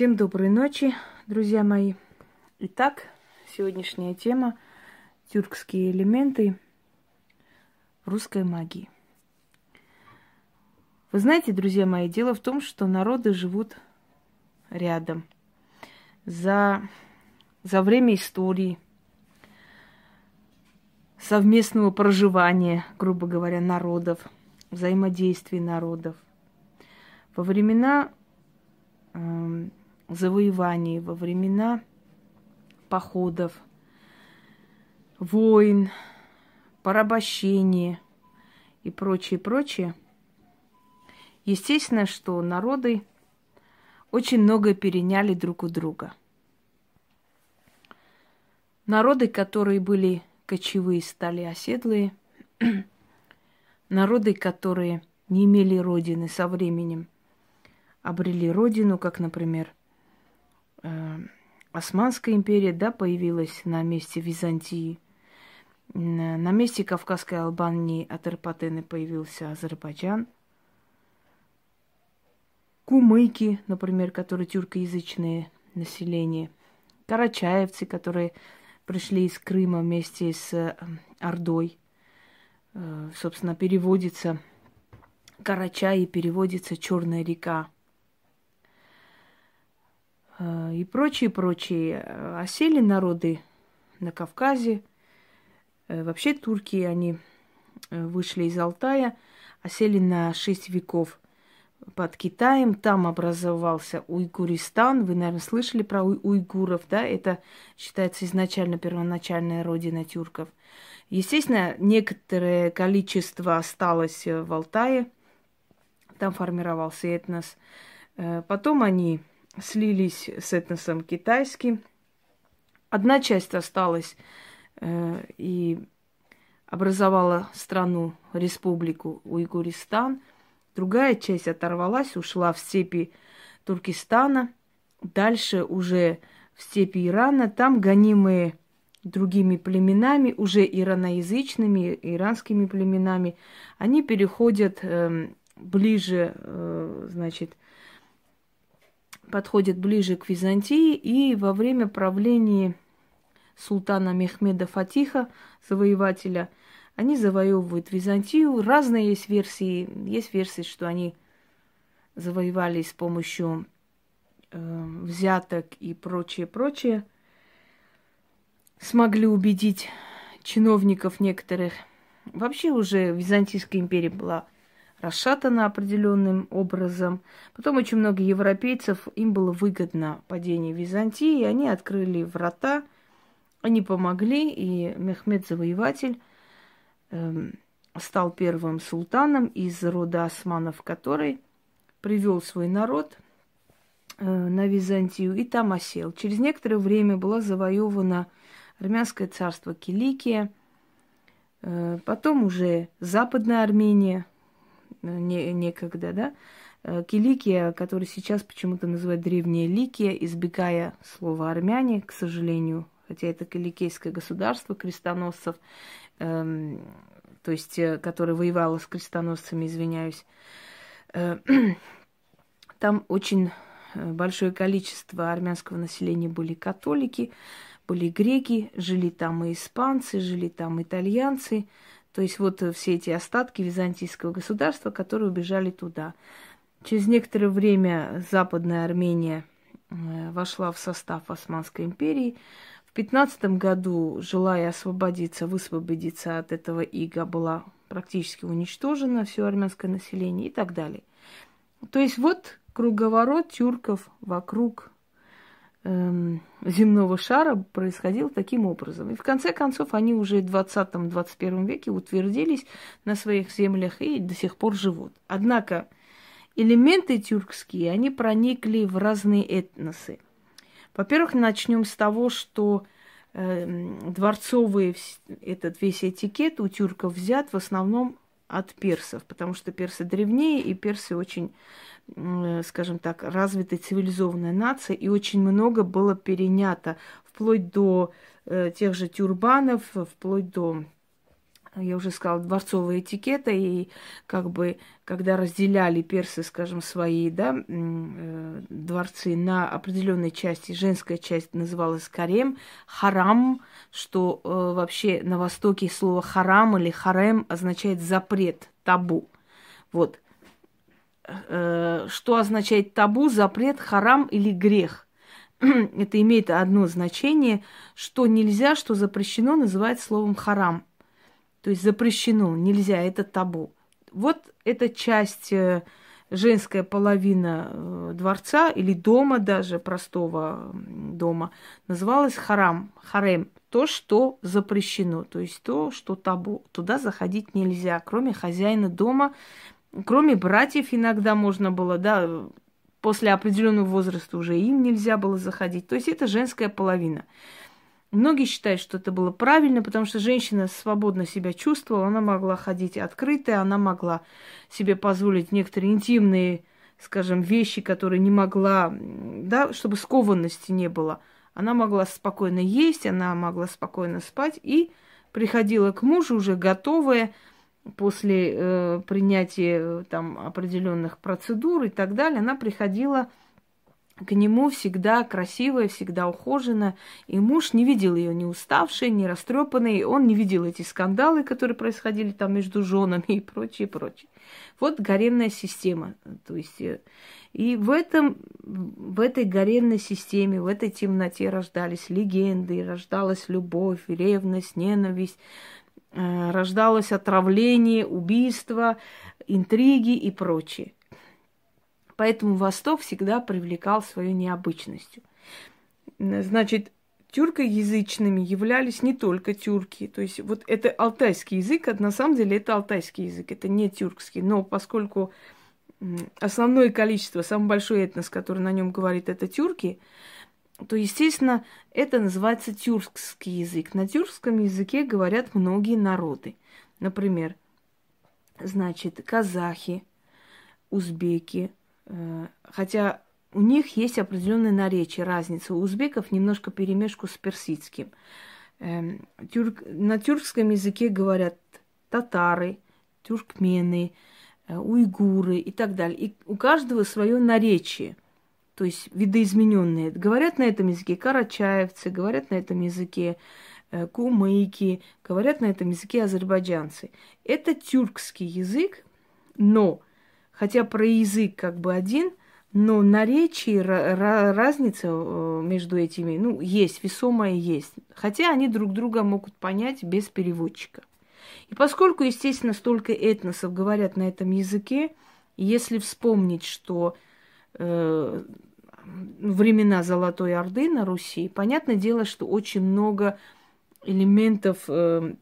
Всем доброй ночи, друзья мои. Итак, сегодняшняя тема – тюркские элементы русской магии. Вы знаете, друзья мои, дело в том, что народы живут рядом. За, за время истории, совместного проживания, грубо говоря, народов, взаимодействия народов. Во времена э, завоеваний, во времена походов, войн, порабощения и прочее, прочее, естественно, что народы очень много переняли друг у друга. Народы, которые были кочевые, стали оседлые. Народы, которые не имели родины со временем, обрели родину, как, например, Османская империя, да, появилась на месте Византии. На месте Кавказской Албании от Эрпатены появился Азербайджан. Кумыки, например, которые тюркоязычные население. Карачаевцы, которые пришли из Крыма вместе с э, Ордой. Э, собственно, переводится Карачай и переводится Черная река. Э, и прочие, прочие. Осели народы на Кавказе. Э, вообще турки, они э, вышли из Алтая, осели на шесть веков под Китаем. Там образовался Уйгуристан. Вы, наверное, слышали про уйгуров, да? Это считается изначально первоначальная родина тюрков. Естественно, некоторое количество осталось в Алтае. Там формировался этнос. Потом они слились с этносом китайским. Одна часть осталась э, и образовала страну, республику Уйгуристан. Другая часть оторвалась, ушла в степи Туркестана. Дальше уже в степи Ирана. Там гонимые другими племенами, уже ираноязычными, иранскими племенами, они переходят э, ближе, э, значит, подходит ближе к Византии, и во время правления султана Мехмеда Фатиха, завоевателя, они завоевывают Византию. Разные есть версии. Есть версии, что они завоевали с помощью э, взяток и прочее, прочее. Смогли убедить чиновников некоторых. Вообще уже Византийская империя была расшатана определенным образом. Потом очень много европейцев, им было выгодно падение Византии, и они открыли врата, они помогли, и Мехмед Завоеватель э, стал первым султаном из рода османов, который привел свой народ э, на Византию и там осел. Через некоторое время была завоевана армянское царство Киликия, э, потом уже Западная Армения, не, некогда, да, э, Киликия, который сейчас почему-то называют Древняя Ликия, избегая слова армяне, к сожалению, хотя это киликийское государство крестоносцев, эм, то есть, э, которое воевало с крестоносцами, извиняюсь. Э, там очень большое количество армянского населения были католики, были греки, жили там и испанцы, жили там итальянцы, то есть вот э, все эти остатки византийского государства, которые убежали туда. Через некоторое время Западная Армения э, вошла в состав Османской империи. В 15 году, желая освободиться, высвободиться от этого ига, была практически уничтожена все армянское население и так далее. То есть вот круговорот тюрков вокруг земного шара происходил таким образом. И в конце концов они уже в 20-21 веке утвердились на своих землях и до сих пор живут. Однако элементы тюркские, они проникли в разные этносы. Во-первых, начнем с того, что э, дворцовый этот весь этикет у тюрков взят в основном от персов, потому что персы древнее, и персы очень Э, скажем так, развитая цивилизованная нация, и очень много было перенято, вплоть до э, тех же тюрбанов, вплоть до я уже сказала, дворцового этикета, и как бы, когда разделяли персы, скажем, свои, да, э, дворцы на определенной части, женская часть называлась карем, харам, что э, вообще на Востоке слово харам или харем означает запрет, табу. Вот. Э, что означает табу, запрет, харам или грех? Это имеет одно значение, что нельзя, что запрещено, называть словом харам – то есть запрещено, нельзя, это табу. Вот эта часть, э, женская половина э, дворца или дома даже, простого дома, называлась харам, харем. То, что запрещено, то есть то, что табу. Туда заходить нельзя, кроме хозяина дома, кроме братьев иногда можно было, да, после определенного возраста уже им нельзя было заходить. То есть это женская половина. Многие считают, что это было правильно, потому что женщина свободно себя чувствовала, она могла ходить открытая, она могла себе позволить некоторые интимные, скажем, вещи, которые не могла, да, чтобы скованности не было. Она могла спокойно есть, она могла спокойно спать и приходила к мужу уже готовая после э, принятия э, там определенных процедур и так далее. Она приходила к нему всегда красивая, всегда ухожена. И муж не видел ее ни уставшей, ни растрепанной. Он не видел эти скандалы, которые происходили там между женами и прочее, прочее. Вот гаремная система. То есть, э, и в, этом, в этой гаремной системе, в этой темноте рождались легенды, рождалась любовь, ревность, ненависть, э, рождалось отравление, убийство, интриги и прочее. Поэтому Восток всегда привлекал своей необычностью. Значит, тюркоязычными являлись не только тюрки. То есть вот это алтайский язык, а на самом деле это алтайский язык, это не тюркский. Но поскольку основное количество, самый большой этнос, который на нем говорит, это тюрки, то, естественно, это называется тюркский язык. На тюркском языке говорят многие народы. Например, значит, казахи, узбеки, хотя у них есть определенные наречия, разница. У узбеков немножко перемешку с персидским. Эм, тюрк, на тюркском языке говорят татары, тюркмены, э, уйгуры и так далее. И у каждого свое наречие, то есть видоизмененные. Говорят на этом языке карачаевцы, говорят на этом языке э, кумыки, говорят на этом языке азербайджанцы. Это тюркский язык, но Хотя про язык как бы один, но наречие, разница э, между этими, ну, есть, весомая есть. Хотя они друг друга могут понять без переводчика. И поскольку, естественно, столько этносов говорят на этом языке, если вспомнить, что э, времена Золотой Орды на Руси, понятное дело, что очень много элементов э,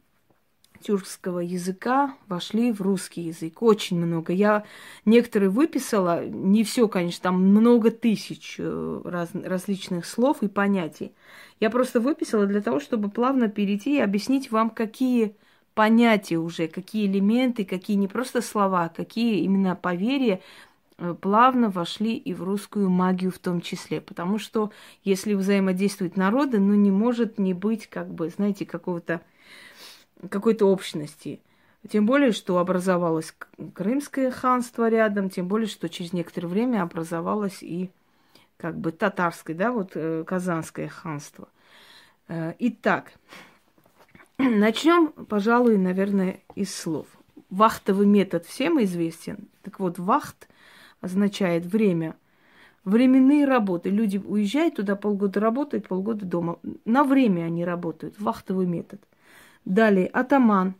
тюркского языка вошли в русский язык. Очень много. Я некоторые выписала, не все, конечно, там много тысяч э, раз, различных слов и понятий. Я просто выписала для того, чтобы плавно перейти и объяснить вам, какие понятия уже, какие элементы, какие не просто слова, какие именно поверья э, плавно вошли и в русскую магию в том числе. Потому что если взаимодействуют народы, ну не может не быть, как бы, знаете, какого-то какой-то общности. Тем более, что образовалось Крымское ханство рядом, тем более, что через некоторое время образовалось и как бы татарское, да, вот э, Казанское ханство. Э, итак, начнем, пожалуй, наверное, из слов. Вахтовый метод всем известен. Так вот, вахт означает время, временные работы. Люди уезжают туда, полгода работают, полгода дома. На время они работают. Вахтовый метод – Далее, атаман.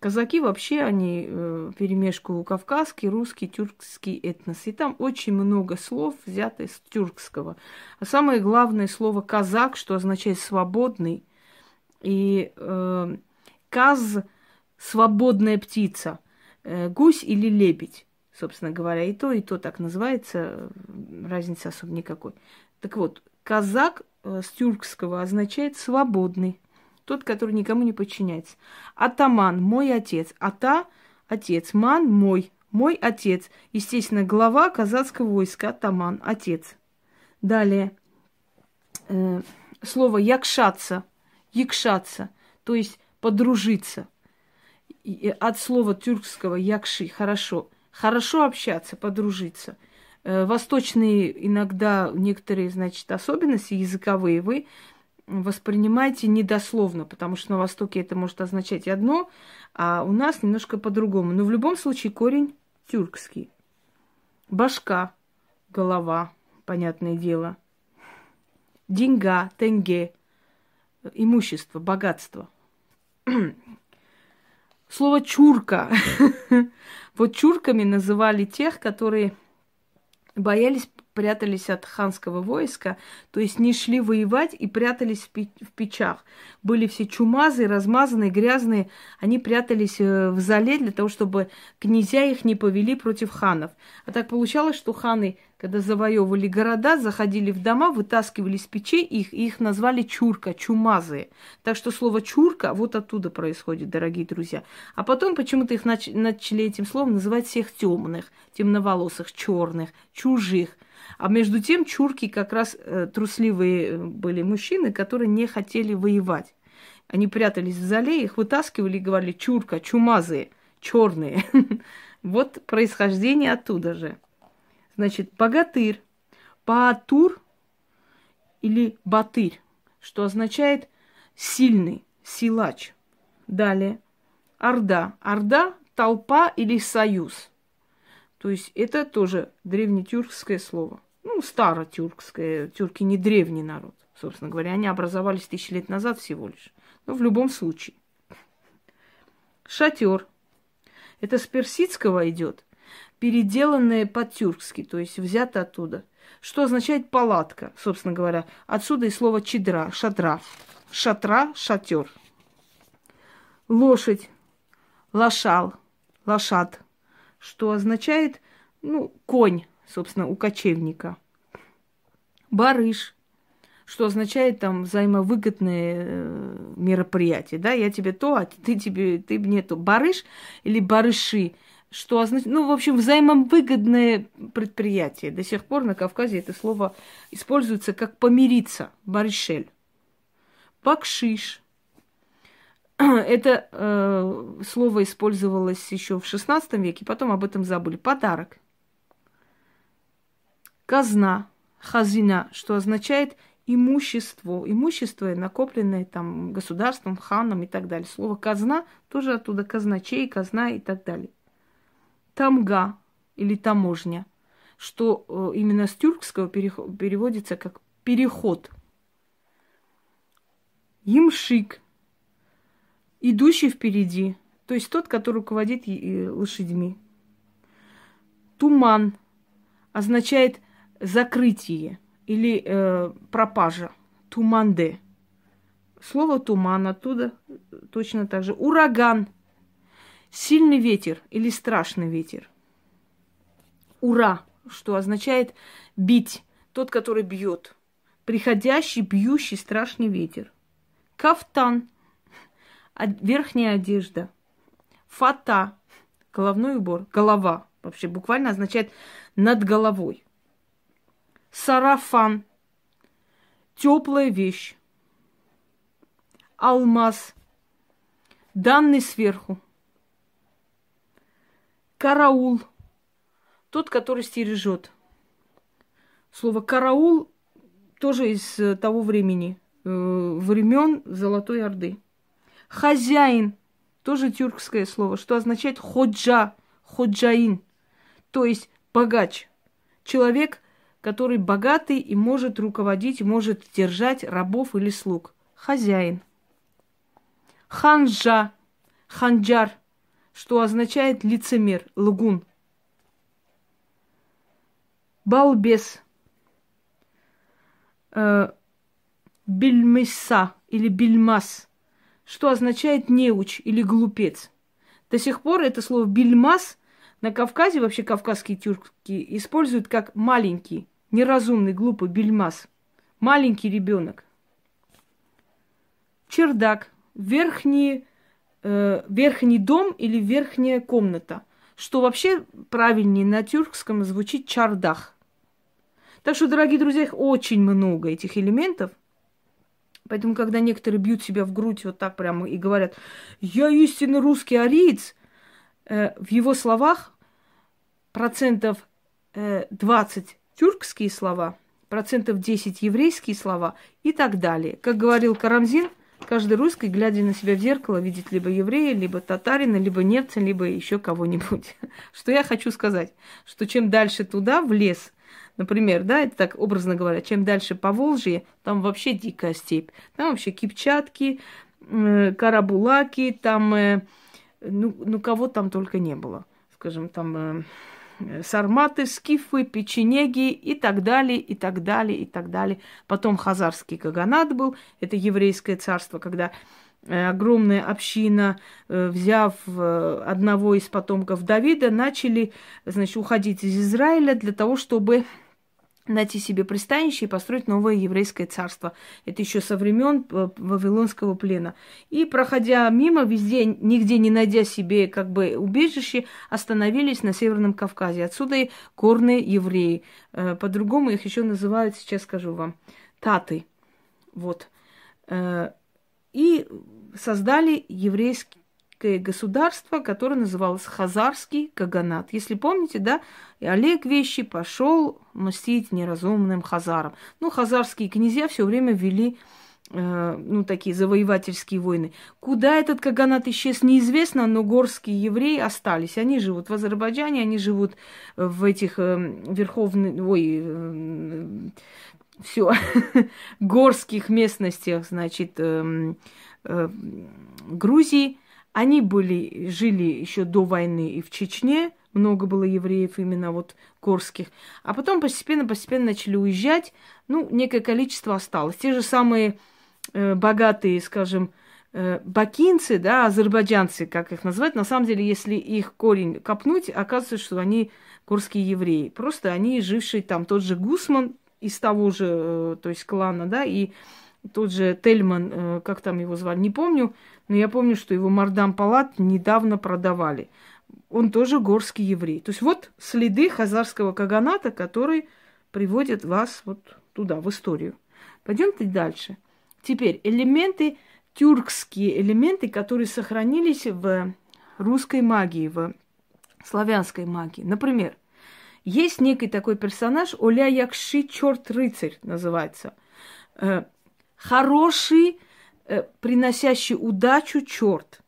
Казаки вообще, они э, перемешку кавказский, русский, тюркский этнос. И там очень много слов, взято из тюркского. А самое главное слово казак, что означает свободный. И э, каз – свободная птица. Э, гусь или лебедь, собственно говоря. И то, и то так называется. Разницы особо никакой. Так вот, казак э, с тюркского означает свободный тот, который никому не подчиняется. Атаман, мой отец. Ата, отец. Ман, мой. Мой отец. Естественно, глава казацкого войска, атаман, отец. Далее. Э, слово якшаться, якшаться, то есть подружиться. от слова тюркского якши хорошо. Хорошо общаться, подружиться. Э, восточные иногда некоторые, значит, особенности языковые вы воспринимаете недословно, потому что на Востоке это может означать одно, а у нас немножко по-другому. Но в любом случае корень тюркский. Башка, голова, понятное дело. Деньга, тенге, имущество, богатство. Слово чурка. вот чурками называли тех, которые боялись прятались от ханского войска, то есть не шли воевать и прятались в печах. Были все чумазые, размазанные, грязные. Они прятались э, в зале для того, чтобы князья их не повели против ханов. А так получалось, что ханы, когда завоевывали города, заходили в дома, вытаскивали из печей их, и их назвали чурка, чумазые. Так что слово чурка вот оттуда происходит, дорогие друзья. А потом почему-то их нач- начали этим словом называть всех темных, темноволосых, черных, чужих. А между тем чурки как раз э, трусливые э, были мужчины, которые не хотели воевать. Они прятались в зале, их вытаскивали и говорили чурка, чумазые, черные. Вот происхождение оттуда же. Значит, богатырь, баатур или батырь, что означает сильный, силач. Далее, орда. Орда – толпа или союз. То есть это тоже древнетюркское слово. Ну, старотюркское. Тюрки не древний народ, собственно говоря. Они образовались тысячи лет назад всего лишь. Но в любом случае. Шатер. Это с персидского идет, переделанное по-тюркски, то есть взято оттуда. Что означает палатка, собственно говоря. Отсюда и слово чедра, шатра. Шатра, шатер. Лошадь, лошал, лошад – что означает, ну, конь, собственно, у кочевника. Барыш, что означает там взаимовыгодные э, мероприятия, да, я тебе то, а ты тебе, ты мне то. Барыш или барыши, что означает, ну, в общем, взаимовыгодное предприятие. До сих пор на Кавказе это слово используется как помириться, барышель. Бакшиш, Это э, слово использовалось еще в XVI веке, потом об этом забыли. Подарок. Казна, хазина, что означает имущество. Имущество, накопленное там государством, ханом и так далее. Слово казна тоже оттуда казначей, казна и так далее. Тамга или таможня, что э, именно с тюркского переводится как переход. Имшик – идущий впереди, то есть тот, который руководит лошадьми. Туман означает закрытие или э, пропажа. Туманде. Слово туман оттуда точно так же. Ураган. Сильный ветер или страшный ветер. Ура, что означает бить. Тот, который бьет. Приходящий, бьющий, страшный ветер. Кафтан верхняя одежда. Фата, головной убор, голова. Вообще буквально означает над головой. Сарафан, теплая вещь. Алмаз, данный сверху. Караул, тот, который стережет. Слово караул тоже из э, того времени, э, времен Золотой Орды. Хозяин, тоже тюркское слово, что означает ходжа, ходжаин, то есть богач. Человек, который богатый и может руководить, может держать рабов или слуг. Хозяин. Ханжа, ханджар, что означает лицемер, лгун. Балбес. Э, бельмиса или бельмас – что означает неуч или глупец. До сих пор это слово бельмас на Кавказе, вообще кавказские тюрки, используют как маленький, неразумный, глупый бельмас. Маленький ребенок. Чердак. Верхний, э, верхний дом или верхняя комната. Что вообще правильнее на тюркском звучит чардах. Так что, дорогие друзья, их очень много этих элементов. Поэтому, когда некоторые бьют себя в грудь вот так прямо и говорят, я истинно русский ариец, э, в его словах процентов э, 20 тюркские слова, процентов 10 еврейские слова и так далее. Как говорил Карамзин, каждый русский, глядя на себя в зеркало, видит либо еврея, либо татарина, либо немца, либо еще кого-нибудь. Что я хочу сказать? Что чем дальше туда, в лес, например, да, это так образно говоря, чем дальше по Волжье, там вообще дикая степь. Там вообще кипчатки, э, карабулаки, там, э, ну, ну, кого там только не было. Скажем, там э, сарматы, скифы, печенеги и так далее, и так далее, и так далее. Потом хазарский каганат был, это еврейское царство, когда э, огромная община, э, взяв э, одного из потомков Давида, начали, значит, уходить из Израиля для того, чтобы найти себе пристанище и построить новое еврейское царство. Это еще со времен э, Вавилонского плена. И, проходя мимо, везде, нигде не найдя себе как бы убежище, остановились на Северном Кавказе. Отсюда и горные евреи. Э, по-другому их еще называют, сейчас скажу вам, таты. Вот. Э, и создали еврейский еврейское государство, которое называлось Хазарский Каганат. Если помните, да, и Олег Вещи пошел мстить неразумным хазарам. Ну, хазарские князья все время вели э, ну, такие завоевательские войны. Куда этот Каганат исчез, неизвестно, но горские евреи остались. Они живут в Азербайджане, они живут в этих э, верховных, ой, э, все, горских местностях, значит, э, э, Грузии. Они были, жили еще до войны и в Чечне, много было евреев именно вот горских. А потом постепенно-постепенно начали уезжать. Ну, некое количество осталось. Те же самые э, богатые, скажем, э, бакинцы, да, азербайджанцы, как их называть, на самом деле, если их корень копнуть, оказывается, что они горские евреи. Просто они жившие там, тот же Гусман из того же, э, то есть клана, да, и тот же Тельман, э, как там его звали, не помню, но я помню, что его Мардам Палат недавно продавали. Он тоже горский еврей. То есть вот следы хазарского каганата, которые приводят вас вот туда, в историю. Пойдемте дальше. Теперь элементы, тюркские элементы, которые сохранились в русской магии, в славянской магии. Например, есть некий такой персонаж, Оля Якши, черт рыцарь называется. Хороший Э, приносящий удачу черт,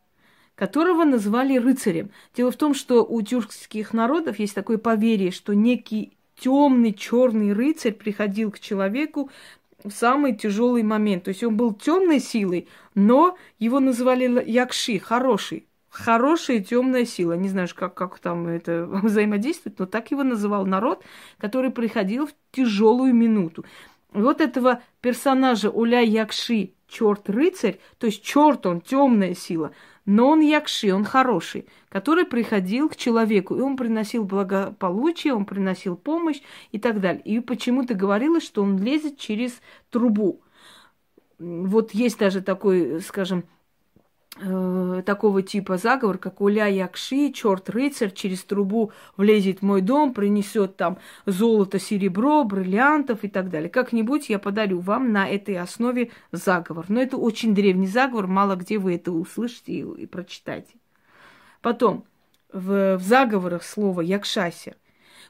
которого назвали рыцарем. Дело в том, что у тюркских народов есть такое поверье, что некий темный черный рыцарь приходил к человеку в самый тяжелый момент. То есть он был темной силой, но его называли якши, хороший. Хорошая темная сила. Не знаю, как, как там это взаимодействует, но так его называл народ, который приходил в тяжелую минуту. Вот этого персонажа Уля Якши черт-рыцарь, то есть черт он, темная сила, но он якши, он хороший, который приходил к человеку, и он приносил благополучие, он приносил помощь и так далее. И почему-то говорилось, что он лезет через трубу. Вот есть даже такой, скажем, э, такого типа заговор, как Уля Якши, черт рыцарь через трубу влезет в мой дом, принесет там золото, серебро, бриллиантов и так далее. Как-нибудь я подарю вам на этой основе заговор. Но это очень древний заговор, мало где вы это услышите и, и прочитаете. Потом, в, в заговорах слово якшася.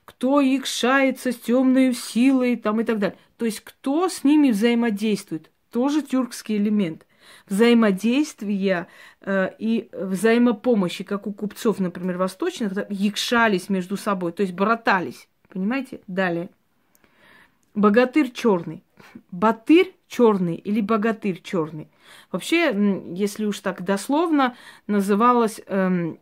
Кто икшается с темной силой там и так далее. То есть кто с ними взаимодействует. Тоже тюркский элемент – взаимодействия э, и взаимопомощи, как у купцов, например, восточных, якшались между собой, то есть братались. Понимаете? Далее. Богатырь черный. Батырь черный или богатырь черный. Вообще, если уж так дословно, называлась эм,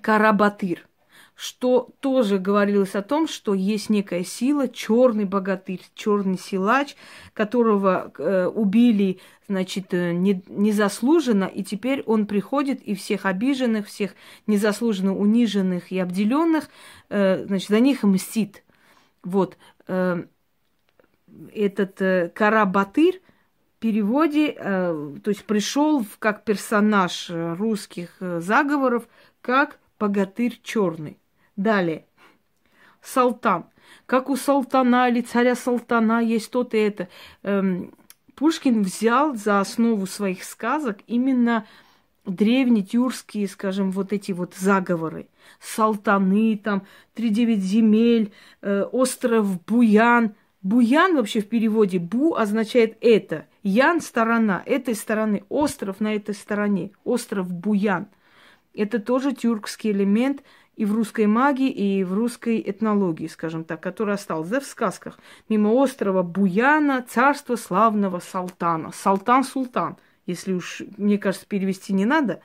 Карабатыр что тоже говорилось о том, что есть некая сила, черный богатырь, черный силач, которого э, убили, значит, э, не, незаслуженно, и теперь он приходит и всех обиженных, всех незаслуженно униженных и обделенных, э, значит, за них мстит. Вот. Э, этот э, Карабатыр в переводе, э, то есть пришел как персонаж русских э, заговоров, как богатырь черный. Далее. Салтан. Как у салтана или царя салтана есть то-то это. Эм, Пушкин взял за основу своих сказок именно древнетюркские, скажем, вот эти вот заговоры. Салтаны, там, Тридевять земель, э, остров Буян. Буян вообще в переводе Бу означает это. Ян – сторона, этой стороны. Остров на этой стороне. Остров Буян. Это тоже тюркский элемент и в русской магии, и в русской этнологии, скажем так, который остался да, в сказках. Мимо острова Буяна, царство славного Салтана. Салтан-султан – если уж, мне кажется, перевести не надо.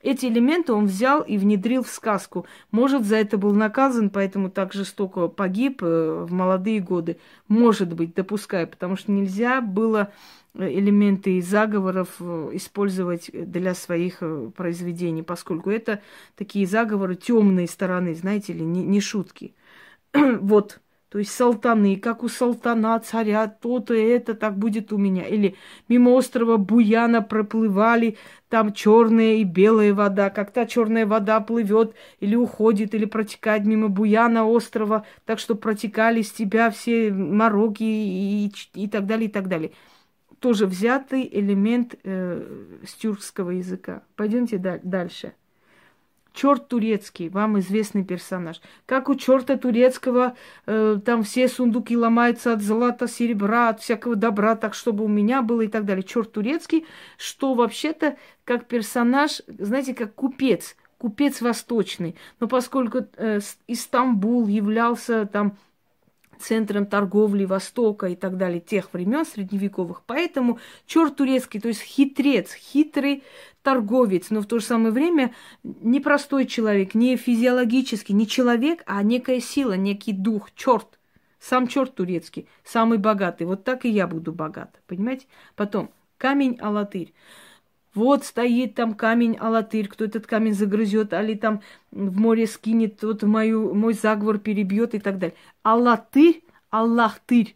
Эти элементы он взял и внедрил в сказку. Может, за это был наказан, поэтому так жестоко погиб э, в молодые годы. Может быть, допускаю, потому что нельзя было элементы заговоров э, использовать для своих произведений, поскольку это такие заговоры темные стороны, знаете ли, не, не шутки. вот то есть салтаны, как у салтана царя, то-то это так будет у меня. Или мимо острова Буяна проплывали, там черная и белая вода. Как та черная вода плывет или уходит, или протекает мимо Буяна острова, так что протекали с тебя все мороки и, и так далее, и так далее. Тоже взятый элемент э, с языка. Пойдемте дальше. Черт турецкий, вам известный персонаж. Как у черта турецкого, э, там все сундуки ломаются от золота, серебра, от всякого добра, так чтобы у меня было и так далее. Черт турецкий, что вообще-то как персонаж, знаете, как купец, купец восточный. Но поскольку э, Истамбул являлся там центром торговли Востока и так далее тех времен средневековых. Поэтому черт турецкий, то есть хитрец, хитрый торговец, но в то же самое время непростой человек, не физиологический, не человек, а некая сила, некий дух, черт. Сам черт турецкий, самый богатый. Вот так и я буду богат. Понимаете? Потом, камень Алатырь. Вот стоит там камень Алатырь, кто этот камень загрызет, али там в море скинет, тот мою, мой заговор перебьет и так далее. Аллатырь, Аллахтырь,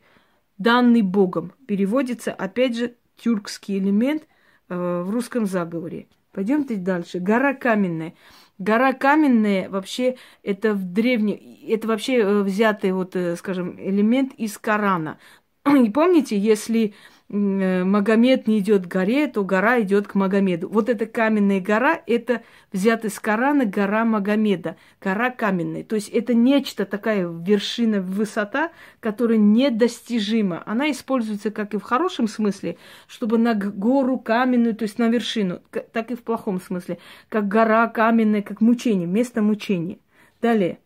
данный Богом, переводится, опять же, тюркский элемент э, в русском заговоре. Пойдемте дальше. Гора каменная. Гора каменная вообще это в древне, это вообще э, взятый вот, э, скажем, элемент из Корана. И помните, если Магомед не идет к горе, то гора идет к Магомеду. Вот эта каменная гора, это взято из Корана гора Магомеда, гора каменная. То есть это нечто, такая вершина, высота, которая недостижима. Она используется как и в хорошем смысле, чтобы на гору каменную, то есть на вершину, так и в плохом смысле, как гора каменная, как мучение, место мучения. Далее.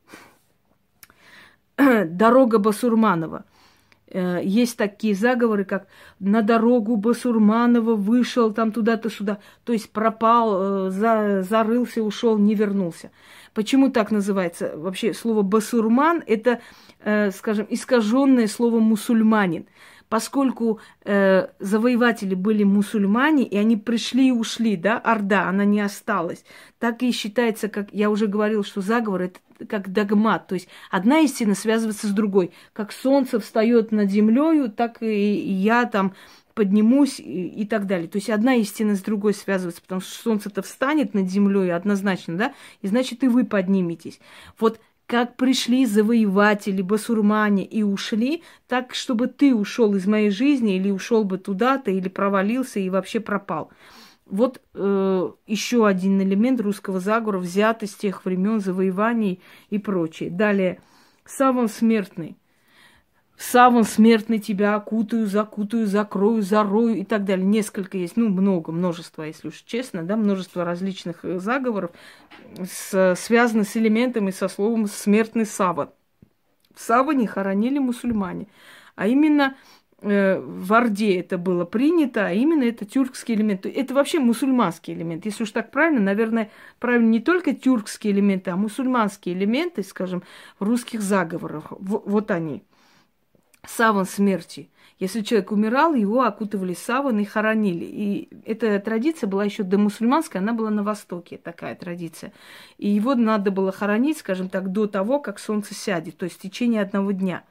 Дорога Басурманова. Э, есть такие заговоры, как на дорогу Басурманова вышел там туда-то сюда, то есть пропал, э, за, зарылся, ушел, не вернулся. Почему так называется? Вообще слово басурман это, э, скажем, искаженное слово мусульманин поскольку э, завоеватели были мусульмане, и они пришли и ушли, да, Орда, она не осталась, так и считается, как я уже говорил, что заговор это как догмат, то есть одна истина связывается с другой. Как солнце встает над землею, так и я там поднимусь и, и так далее. То есть одна истина с другой связывается, потому что солнце-то встанет над землей однозначно, да, и значит и вы подниметесь. Вот как пришли завоеватели, басурмане и ушли, так, чтобы ты ушел из моей жизни или ушел бы туда-то, или провалился и вообще пропал. Вот э, еще один элемент русского заговора, взятый с тех времен завоеваний и прочее. Далее, Саван смертный. Саван смертный тебя окутаю, закутаю, закрою, зарою и так далее. Несколько есть, ну, много, множество, если уж честно, да, множество различных э, заговоров с, связаны с элементами, со словом смертный саван. В саване хоронили мусульмане. А именно в Орде это было принято, а именно это тюркский элемент. Это вообще мусульманский элемент. Если уж так правильно, наверное, правильно не только тюркские элементы, а мусульманские элементы, скажем, в русских заговорах. Вот они саван смерти. Если человек умирал, его окутывали саван и хоронили. И эта традиция была еще до мусульманской, она была на Востоке, такая традиция. И его надо было хоронить, скажем так, до того, как солнце сядет, то есть в течение одного дня.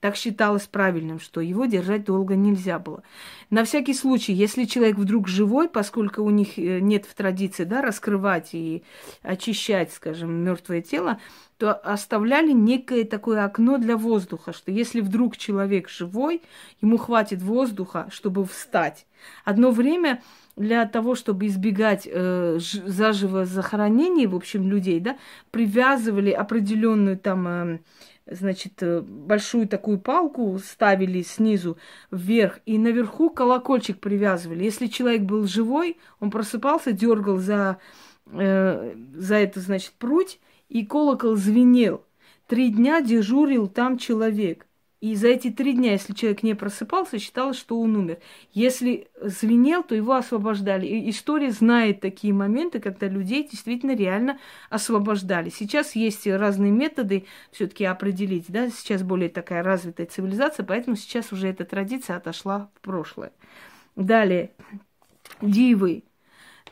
Так считалось правильным, что его держать долго нельзя было. На всякий случай, если человек вдруг живой, поскольку у них э, нет в традиции да, раскрывать и очищать, скажем, мертвое тело, то оставляли некое такое окно для воздуха, что если вдруг человек живой, ему хватит воздуха, чтобы встать. Одно время для того, чтобы избегать э, заживо захоронений, в общем, людей, да, привязывали определенную там э, значит, э, большую такую палку ставили снизу вверх, и наверху колокольчик привязывали. Если человек был живой, он просыпался, дергал за, э, за это, значит, пруть, и колокол звенел. Три дня дежурил там человек. И за эти три дня, если человек не просыпался, считалось, что он умер. Если звенел, то его освобождали. И история знает такие моменты, когда людей действительно реально освобождали. Сейчас есть разные методы все-таки определить, да, сейчас более такая развитая цивилизация, поэтому сейчас уже эта традиция отошла в прошлое. Далее, дивы.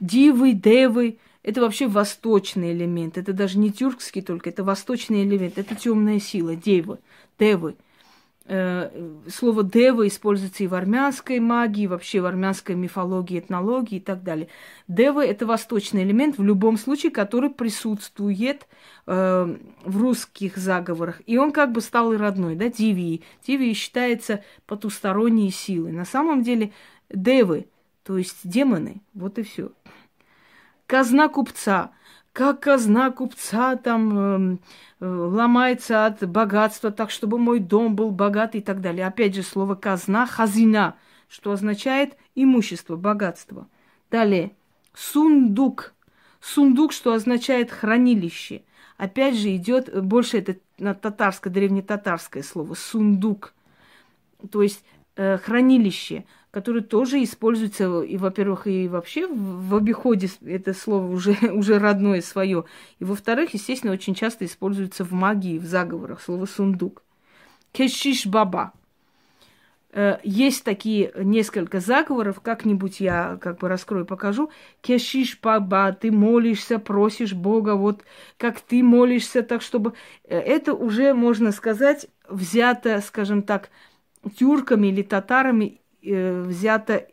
Дивы, девы, это вообще восточный элемент. Это даже не тюркский только, это восточный элемент. Это темная сила, девы, девы. Э, слово дева используется и в армянской магии, вообще в армянской мифологии, этнологии и так далее. Дева – это восточный элемент в любом случае, который присутствует э, в русских заговорах. И он как бы стал и родной, да, дивии. Дивии считается потусторонней силой. На самом деле девы, то есть демоны, вот и все. Казна купца – как казна купца там э, ломается от богатства, так чтобы мой дом был богатый и так далее. Опять же, слово казна, хазина, что означает имущество, богатство. Далее, сундук. Сундук, что означает хранилище. Опять же, идет больше это на татарское, древнетатарское слово, сундук. То есть э, хранилище который тоже используется, и, во-первых, и вообще в, обиходе это слово уже, уже родное свое. И, во-вторых, естественно, очень часто используется в магии, в заговорах, слово сундук. Кешиш баба. Э, есть такие несколько заговоров, как-нибудь я как бы раскрою, покажу. Кешиш баба, ты молишься, просишь Бога, вот как ты молишься, так чтобы... Э, это уже, можно сказать, взято, скажем так, тюрками или татарами взято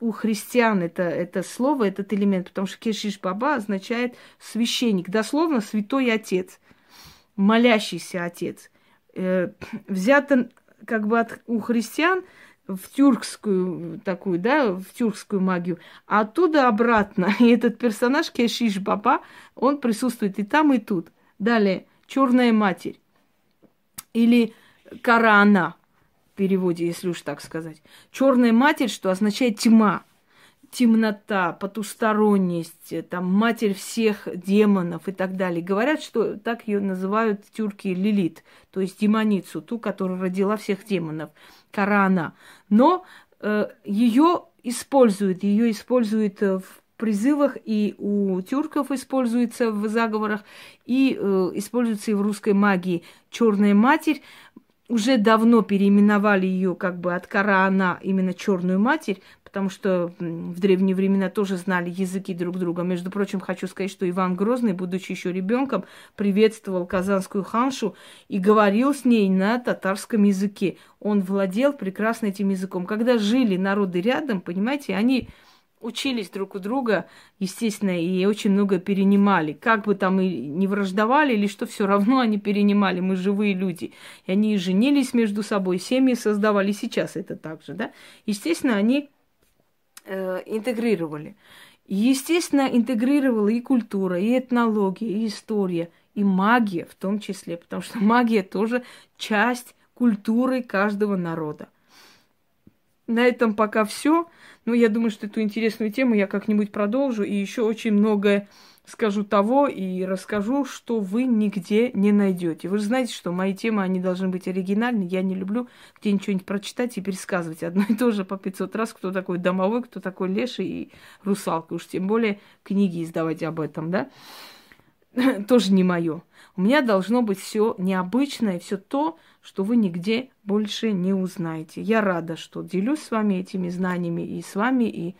у христиан это, это слово, этот элемент, потому что кешиш баба означает священник, дословно святой отец, молящийся отец. Э, взято как бы от, у христиан в тюркскую такую, да, в тюркскую магию, а оттуда обратно. И этот персонаж Кешиш Баба, он присутствует и там, и тут. Далее, черная матерь или Карана – переводе, если уж так сказать. Черная матерь, что означает тьма, темнота, потусторонность, там, матерь всех демонов и так далее. Говорят, что так ее называют тюрки Лилит, то есть демоницу, ту, которая родила всех демонов, Карана. Но э, ее используют, ее используют в призывах, и у тюрков используется в заговорах, и э, используется и в русской магии. Черная матерь уже давно переименовали ее как бы от Корана именно черную матерь, потому что в древние времена тоже знали языки друг друга. Между прочим, хочу сказать, что Иван Грозный, будучи еще ребенком, приветствовал казанскую ханшу и говорил с ней на татарском языке. Он владел прекрасно этим языком. Когда жили народы рядом, понимаете, они учились друг у друга, естественно, и очень много перенимали. Как бы там и не враждовали, или что, все равно они перенимали. Мы живые люди. И они женились между собой, семьи создавали. Сейчас это так же, да? Естественно, они э, интегрировали. Естественно, интегрировала и культура, и этнология, и история, и магия в том числе, потому что магия тоже часть культуры каждого народа. На этом пока все. Но я думаю, что эту интересную тему я как-нибудь продолжу. И еще очень многое скажу того и расскажу, что вы нигде не найдете. Вы же знаете, что мои темы, они должны быть оригинальны. Я не люблю где нибудь прочитать и пересказывать одно и то же по 500 раз, кто такой домовой, кто такой леший и русалка. Уж тем более книги издавать об этом, да? Тоже не мое. У меня должно быть все необычное, все то, что вы нигде больше не узнаете. Я рада, что делюсь с вами этими знаниями и с вами, и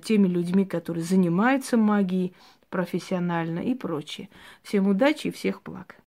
теми людьми, которые занимаются магией профессионально и прочее. Всем удачи и всех благ.